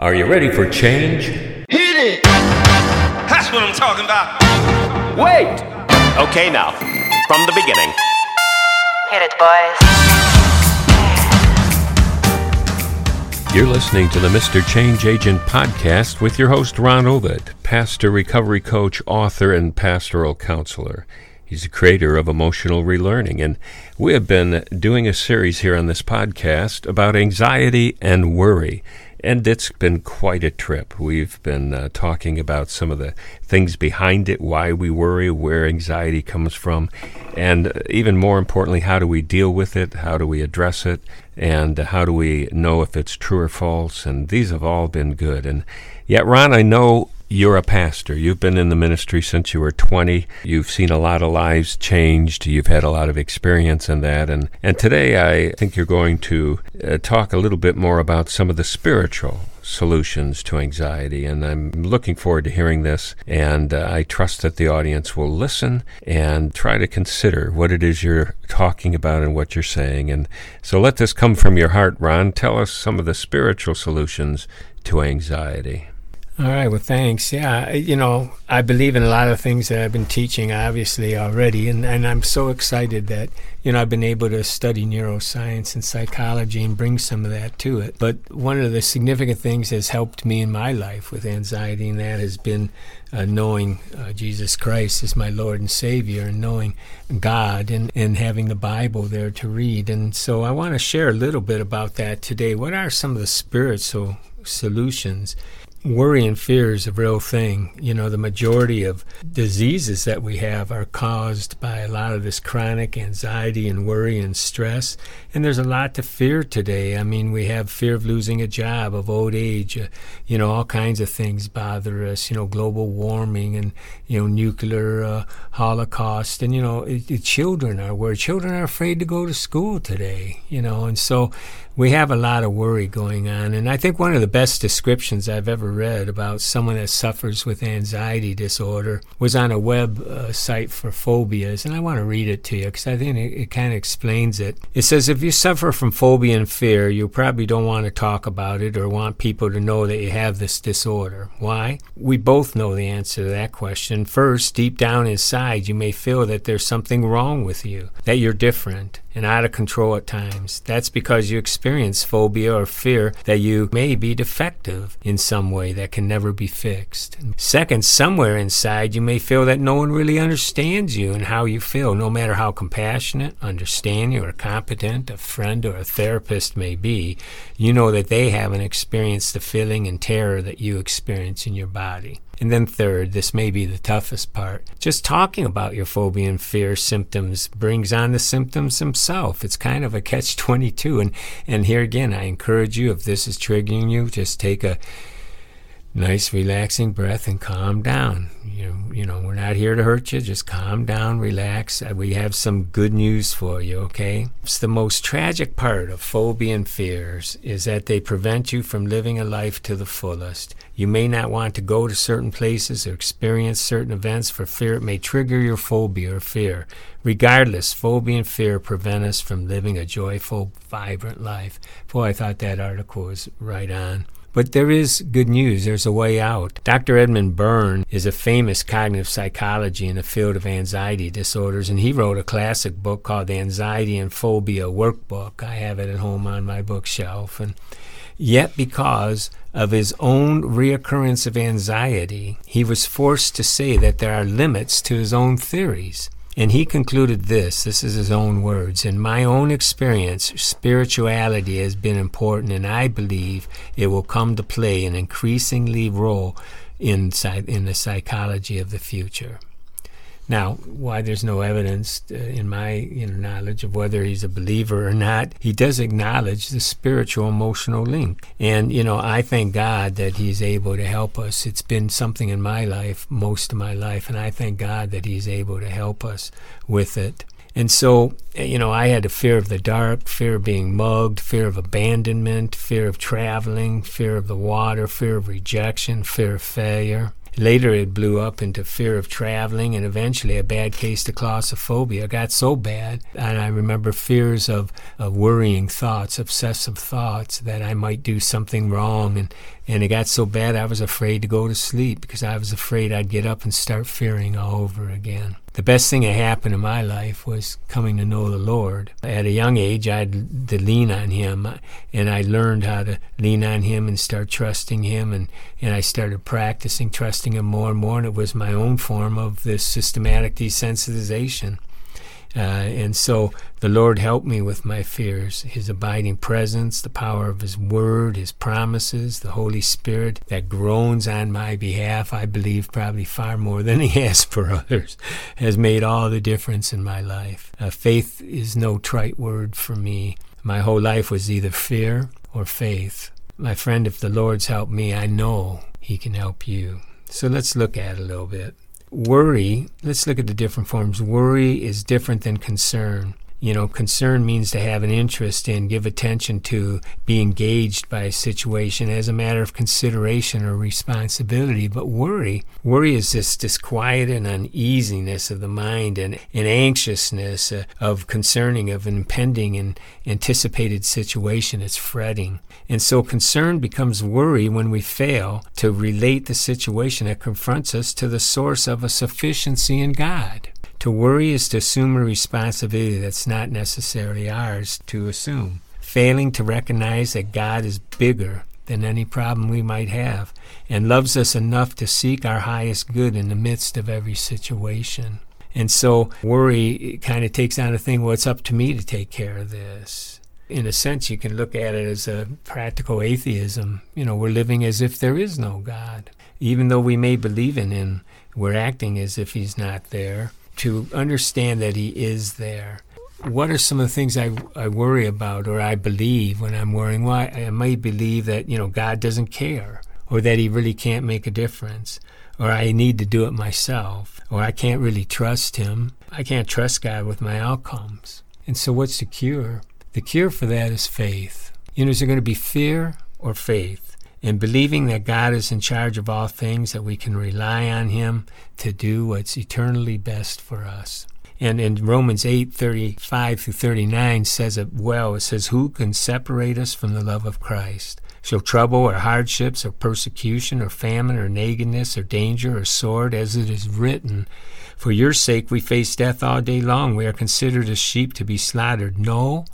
Are you ready for change? Hit it! That's what I'm talking about. Wait! Okay, now, from the beginning. Hit it, boys. You're listening to the Mr. Change Agent podcast with your host, Ron Ovitt, pastor, recovery coach, author, and pastoral counselor. He's the creator of Emotional Relearning, and we have been doing a series here on this podcast about anxiety and worry. And it's been quite a trip. We've been uh, talking about some of the things behind it, why we worry, where anxiety comes from, and uh, even more importantly, how do we deal with it? How do we address it? And how do we know if it's true or false? And these have all been good. And yet, Ron, I know you're a pastor. You've been in the ministry since you were 20. You've seen a lot of lives changed. You've had a lot of experience in that. And, and today I think you're going to uh, talk a little bit more about some of the spiritual solutions to anxiety. And I'm looking forward to hearing this. And uh, I trust that the audience will listen and try to consider what it is you're talking about and what you're saying. And so let this come from your heart, Ron. Tell us some of the spiritual solutions to anxiety. All right. Well, thanks. Yeah. You know, I believe in a lot of things that I've been teaching, obviously, already. And, and I'm so excited that, you know, I've been able to study neuroscience and psychology and bring some of that to it. But one of the significant things that's helped me in my life with anxiety, and that has been uh, knowing uh, Jesus Christ as my Lord and Savior and knowing God and, and having the Bible there to read. And so I want to share a little bit about that today. What are some of the spiritual solutions? Worry and fear is a real thing. You know, the majority of diseases that we have are caused by a lot of this chronic anxiety and worry and stress. And there's a lot to fear today. I mean, we have fear of losing a job, of old age, uh, you know, all kinds of things bother us, you know, global warming and, you know, nuclear uh, holocaust. And, you know, it, it, children are where Children are afraid to go to school today, you know, and so we have a lot of worry going on. And I think one of the best descriptions I've ever read about someone that suffers with anxiety disorder was on a web uh, site for phobias. And I want to read it to you because I think it, it kind of explains it. It says if you suffer from phobia and fear, you probably don't want to talk about it or want people to know that you have this disorder. Why? We both know the answer to that question. First, deep down inside, you may feel that there's something wrong with you, that you're different and out of control at times. That's because you experience phobia or fear that you may be defective in some way that can never be fixed. Second, somewhere inside you may feel that no one really understands you and how you feel, no matter how compassionate, understanding, or competent a friend or a therapist may be. You know that they haven't experienced the feeling and terror that you experience in your body. And then, third, this may be the toughest part. Just talking about your phobia and fear symptoms brings on the symptoms themselves. It's kind of a catch 22. And, and here again, I encourage you, if this is triggering you, just take a nice relaxing breath and calm down. You, you know, we're not here to hurt you. Just calm down, relax. Uh, we have some good news for you, okay? It's the most tragic part of phobia and fears is that they prevent you from living a life to the fullest. You may not want to go to certain places or experience certain events for fear it may trigger your phobia or fear. Regardless, phobia and fear prevent us from living a joyful, vibrant life. Boy, I thought that article was right on. But there is good news. There's a way out. Dr. Edmund Bourne is a famous cognitive psychology in the field of anxiety disorders, and he wrote a classic book called The Anxiety and Phobia Workbook. I have it at home on my bookshelf. And yet, because of his own reoccurrence of anxiety, he was forced to say that there are limits to his own theories. And he concluded this this is his own words. In my own experience, spirituality has been important, and I believe it will come to play an increasingly role in, in the psychology of the future. Now, why there's no evidence uh, in my you know, knowledge of whether he's a believer or not, he does acknowledge the spiritual emotional link. And, you know, I thank God that he's able to help us. It's been something in my life, most of my life, and I thank God that he's able to help us with it. And so, you know, I had a fear of the dark, fear of being mugged, fear of abandonment, fear of traveling, fear of the water, fear of rejection, fear of failure. Later, it blew up into fear of traveling and eventually a bad case of claustrophobia. It got so bad, and I remember fears of, of worrying thoughts, obsessive thoughts that I might do something wrong. And, and it got so bad I was afraid to go to sleep because I was afraid I'd get up and start fearing all over again the best thing that happened in my life was coming to know the Lord. At a young age, I had to lean on Him, and I learned how to lean on Him and start trusting Him, and, and I started practicing trusting Him more and more, and it was my own form of this systematic desensitization. Uh, and so the Lord helped me with my fears. His abiding presence, the power of His Word, His promises, the Holy Spirit that groans on my behalf, I believe probably far more than He has for others, has made all the difference in my life. Uh, faith is no trite word for me. My whole life was either fear or faith. My friend, if the Lord's helped me, I know He can help you. So let's look at it a little bit. Worry, let's look at the different forms. Worry is different than concern. You know, concern means to have an interest in, give attention to, be engaged by a situation as a matter of consideration or responsibility. But worry, worry is this disquiet and uneasiness of the mind and, and anxiousness uh, of concerning, of an impending and anticipated situation. It's fretting. And so concern becomes worry when we fail to relate the situation that confronts us to the source of a sufficiency in God. To worry is to assume a responsibility that's not necessarily ours to assume. Failing to recognize that God is bigger than any problem we might have and loves us enough to seek our highest good in the midst of every situation. And so worry kind of takes on a thing, well, it's up to me to take care of this. In a sense, you can look at it as a practical atheism. You know, we're living as if there is no God. Even though we may believe in Him, we're acting as if He's not there to understand that He is there. What are some of the things I, I worry about or I believe when I'm worrying? Well, I, I may believe that, you know, God doesn't care or that He really can't make a difference or I need to do it myself or I can't really trust Him. I can't trust God with my outcomes. And so, what's the cure? The cure for that is faith. You know, is there going to be fear or faith? And believing that God is in charge of all things, that we can rely on Him to do what's eternally best for us. And in Romans 8 35 through 39 says it well. It says, Who can separate us from the love of Christ? Shall trouble or hardships or persecution or famine or nakedness or danger or sword, as it is written, For your sake we face death all day long. We are considered as sheep to be slaughtered. No,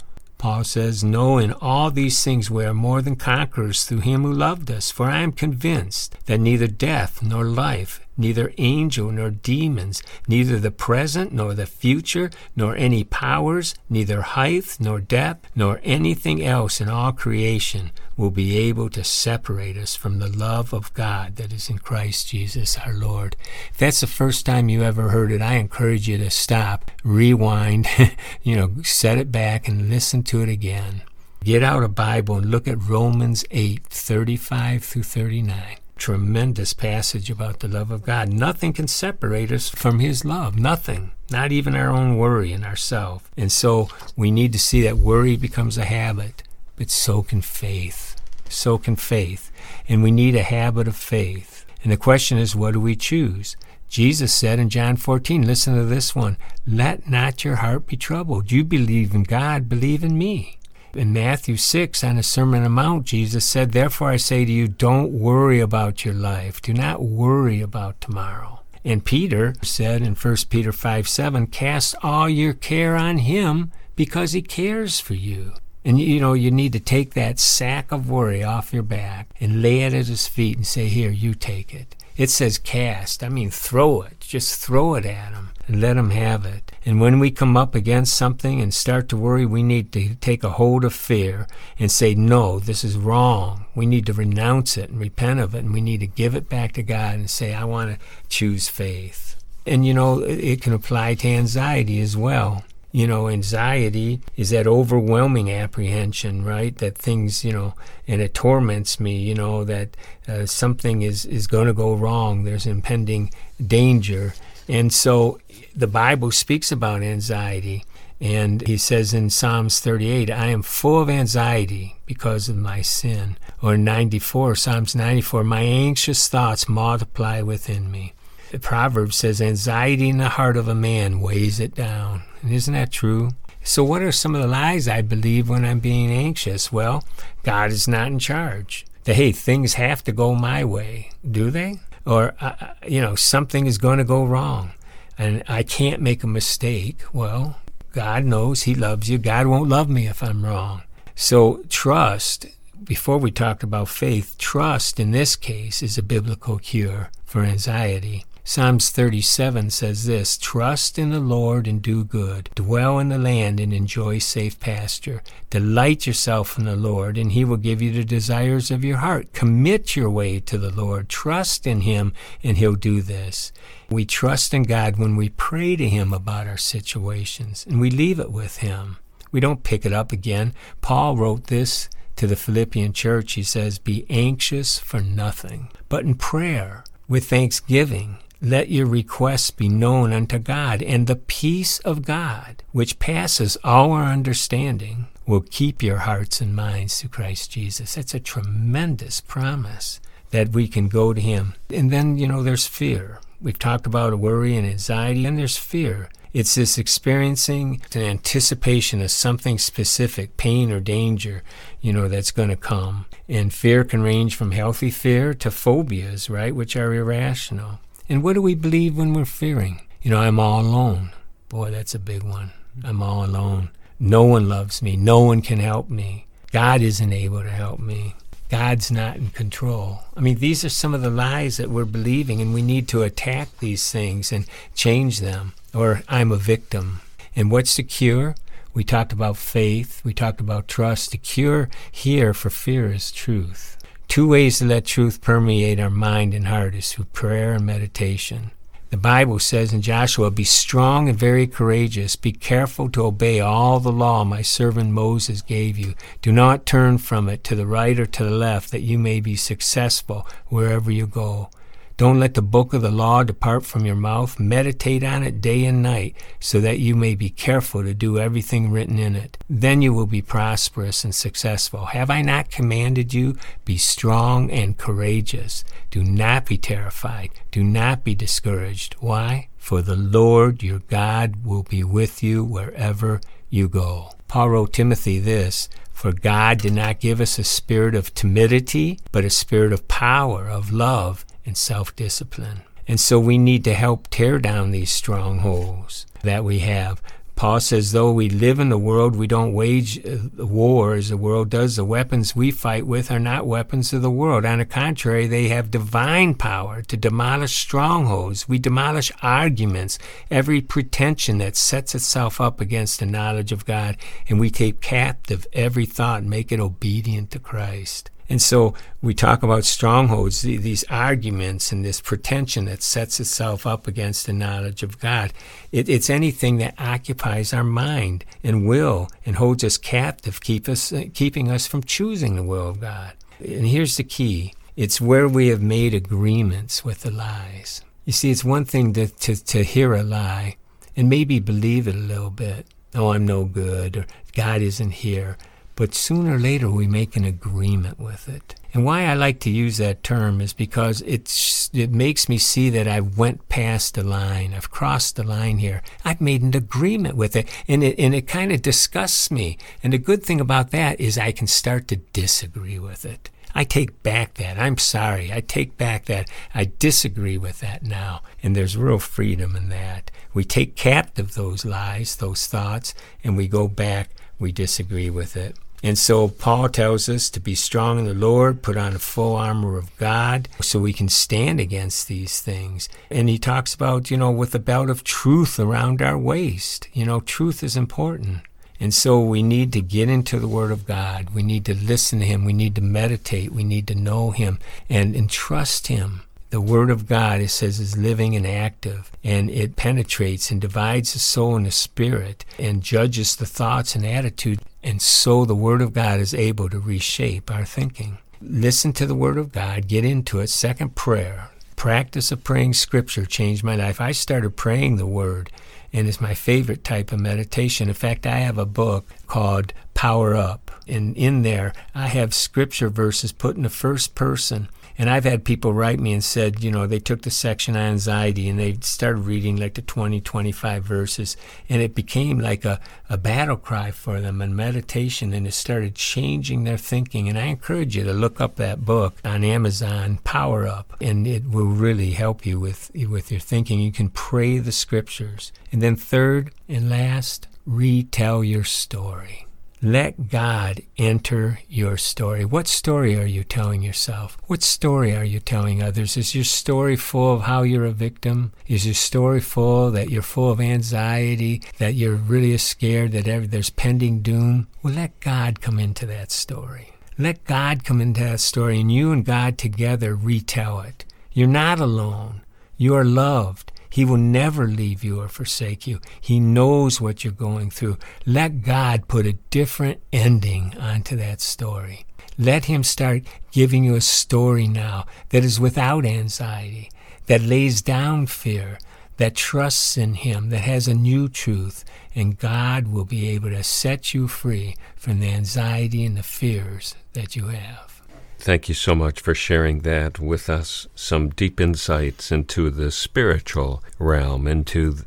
Paul says, No, in all these things we are more than conquerors through him who loved us. For I am convinced that neither death nor life, neither angel nor demons, neither the present nor the future, nor any powers, neither height nor depth, nor anything else in all creation will be able to separate us from the love of God that is in Christ Jesus our Lord. If that's the first time you ever heard it, I encourage you to stop, rewind, you know, set it back and listen to it again. Get out a Bible and look at Romans 8, 35 through 39 tremendous passage about the love of God. Nothing can separate us from His love. Nothing. Not even our own worry and ourself. And so we need to see that worry becomes a habit, but so can faith. So can faith. And we need a habit of faith. And the question is, what do we choose? Jesus said in John 14, listen to this one, let not your heart be troubled. You believe in God, believe in me. In Matthew 6, on the Sermon on the Mount, Jesus said, Therefore I say to you, don't worry about your life. Do not worry about tomorrow. And Peter said in 1 Peter 5 7, Cast all your care on him because he cares for you. And you know, you need to take that sack of worry off your back and lay it at his feet and say, Here, you take it. It says cast. I mean, throw it. Just throw it at him and let him have it. And when we come up against something and start to worry, we need to take a hold of fear and say, No, this is wrong. We need to renounce it and repent of it. And we need to give it back to God and say, I want to choose faith. And you know, it can apply to anxiety as well you know, anxiety is that overwhelming apprehension, right? That things, you know, and it torments me, you know, that uh, something is, is going to go wrong. There's impending danger. And so the Bible speaks about anxiety. And he says in Psalms 38, I am full of anxiety because of my sin. Or 94, Psalms 94, my anxious thoughts multiply within me. The proverb says, anxiety in the heart of a man weighs it down. And isn't that true? So, what are some of the lies I believe when I'm being anxious? Well, God is not in charge. That, hey, things have to go my way. Do they? Or, uh, uh you know, something is going to go wrong and I can't make a mistake. Well, God knows He loves you. God won't love me if I'm wrong. So, trust, before we talked about faith, trust in this case is a biblical cure for anxiety. Psalms 37 says this Trust in the Lord and do good. Dwell in the land and enjoy safe pasture. Delight yourself in the Lord, and he will give you the desires of your heart. Commit your way to the Lord. Trust in him, and he'll do this. We trust in God when we pray to him about our situations, and we leave it with him. We don't pick it up again. Paul wrote this to the Philippian church. He says, Be anxious for nothing, but in prayer, with thanksgiving let your requests be known unto God, and the peace of God, which passes all our understanding, will keep your hearts and minds through Christ Jesus. That's a tremendous promise that we can go to Him. And then, you know, there's fear. We've talked about worry and anxiety, and there's fear. It's this experiencing an anticipation of something specific, pain or danger, you know, that's going to come. And fear can range from healthy fear to phobias, right, which are irrational. And what do we believe when we're fearing? You know, I'm all alone. Boy, that's a big one. I'm all alone. No one loves me. No one can help me. God isn't able to help me. God's not in control. I mean, these are some of the lies that we're believing, and we need to attack these things and change them. Or I'm a victim. And what's the cure? We talked about faith, we talked about trust. The cure here for fear is truth. Two ways to let truth permeate our mind and heart is through prayer and meditation. The Bible says in Joshua, Be strong and very courageous. Be careful to obey all the law my servant Moses gave you. Do not turn from it to the right or to the left, that you may be successful wherever you go. Don't let the book of the law depart from your mouth. Meditate on it day and night, so that you may be careful to do everything written in it. Then you will be prosperous and successful. Have I not commanded you? Be strong and courageous. Do not be terrified. Do not be discouraged. Why? For the Lord your God will be with you wherever you go. Paul wrote Timothy this For God did not give us a spirit of timidity, but a spirit of power, of love, and self discipline. And so we need to help tear down these strongholds that we have. Paul says, though we live in the world, we don't wage uh, war as the world does. The weapons we fight with are not weapons of the world. On the contrary, they have divine power to demolish strongholds. We demolish arguments, every pretension that sets itself up against the knowledge of God, and we take captive every thought and make it obedient to Christ. And so we talk about strongholds, these arguments and this pretension that sets itself up against the knowledge of God. It, it's anything that occupies our mind and will and holds us captive, keep us, keeping us from choosing the will of God. And here's the key it's where we have made agreements with the lies. You see, it's one thing to, to, to hear a lie and maybe believe it a little bit. Oh, I'm no good, or God isn't here but sooner or later we make an agreement with it. And why I like to use that term is because it's, it makes me see that I went past the line. I've crossed the line here. I've made an agreement with it, and it, and it kind of disgusts me. And the good thing about that is I can start to disagree with it. I take back that. I'm sorry. I take back that. I disagree with that now. And there's real freedom in that. We take captive those lies, those thoughts, and we go back. We disagree with it. And so Paul tells us to be strong in the Lord, put on the full armor of God so we can stand against these things. And he talks about, you know, with a belt of truth around our waist. You know, truth is important. And so we need to get into the Word of God. We need to listen to Him. We need to meditate. We need to know Him and, and trust Him. The Word of God, it says, is living and active, and it penetrates and divides the soul and the spirit and judges the thoughts and attitude. And so the Word of God is able to reshape our thinking. Listen to the Word of God, get into it. Second, prayer. Practice of praying Scripture changed my life. I started praying the Word, and it's my favorite type of meditation. In fact, I have a book called Power Up And in there, I have scripture verses put in the first person and I've had people write me and said, you know, they took the section on anxiety and they started reading like the 20, 25 verses, and it became like a, a battle cry for them and meditation, and it started changing their thinking. And I encourage you to look up that book on Amazon, Power Up, and it will really help you with, with your thinking. You can pray the scriptures. And then, third and last, retell your story. Let God enter your story. What story are you telling yourself? What story are you telling others? Is your story full of how you're a victim? Is your story full that you're full of anxiety, that you're really scared that there's pending doom? Well, let God come into that story. Let God come into that story, and you and God together retell it. You're not alone. You are loved. He will never leave you or forsake you. He knows what you're going through. Let God put a different ending onto that story. Let Him start giving you a story now that is without anxiety, that lays down fear, that trusts in Him, that has a new truth, and God will be able to set you free from the anxiety and the fears that you have. Thank you so much for sharing that with us. Some deep insights into the spiritual realm, into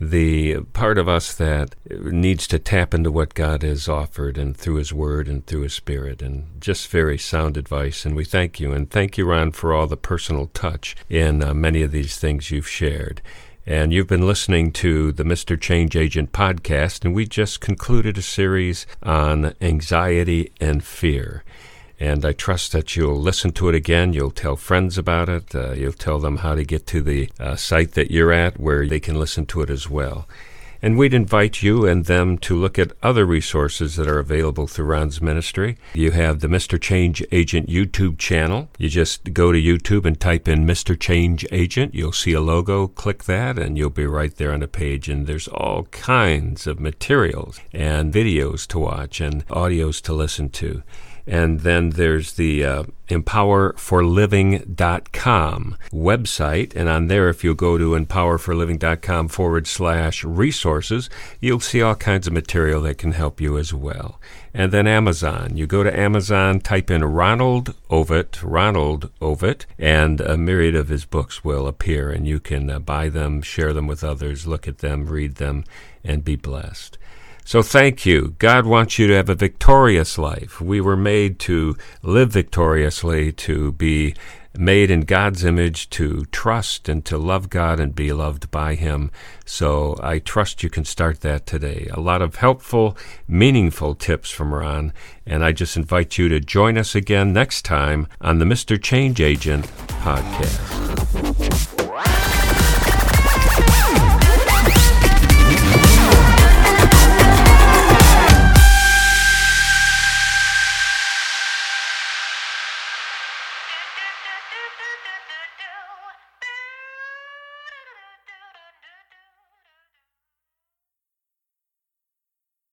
the part of us that needs to tap into what God has offered and through His Word and through His Spirit. And just very sound advice. And we thank you. And thank you, Ron, for all the personal touch in uh, many of these things you've shared. And you've been listening to the Mr. Change Agent podcast, and we just concluded a series on anxiety and fear. And I trust that you'll listen to it again. You'll tell friends about it. Uh, you'll tell them how to get to the uh, site that you're at where they can listen to it as well. And we'd invite you and them to look at other resources that are available through Ron's ministry. You have the Mr. Change Agent YouTube channel. You just go to YouTube and type in Mr. Change Agent. You'll see a logo, click that, and you'll be right there on the page. And there's all kinds of materials and videos to watch and audios to listen to. And then there's the uh, empowerforliving.com website. And on there, if you go to empowerforliving.com forward slash resources, you'll see all kinds of material that can help you as well. And then Amazon. You go to Amazon, type in Ronald Ovitt, Ronald Ovitt, and a myriad of his books will appear, and you can uh, buy them, share them with others, look at them, read them, and be blessed. So thank you. God wants you to have a victorious life. We were made to live victoriously, to be made in God's image, to trust and to love God and be loved by Him. So I trust you can start that today. A lot of helpful, meaningful tips from Ron. And I just invite you to join us again next time on the Mr. Change Agent podcast.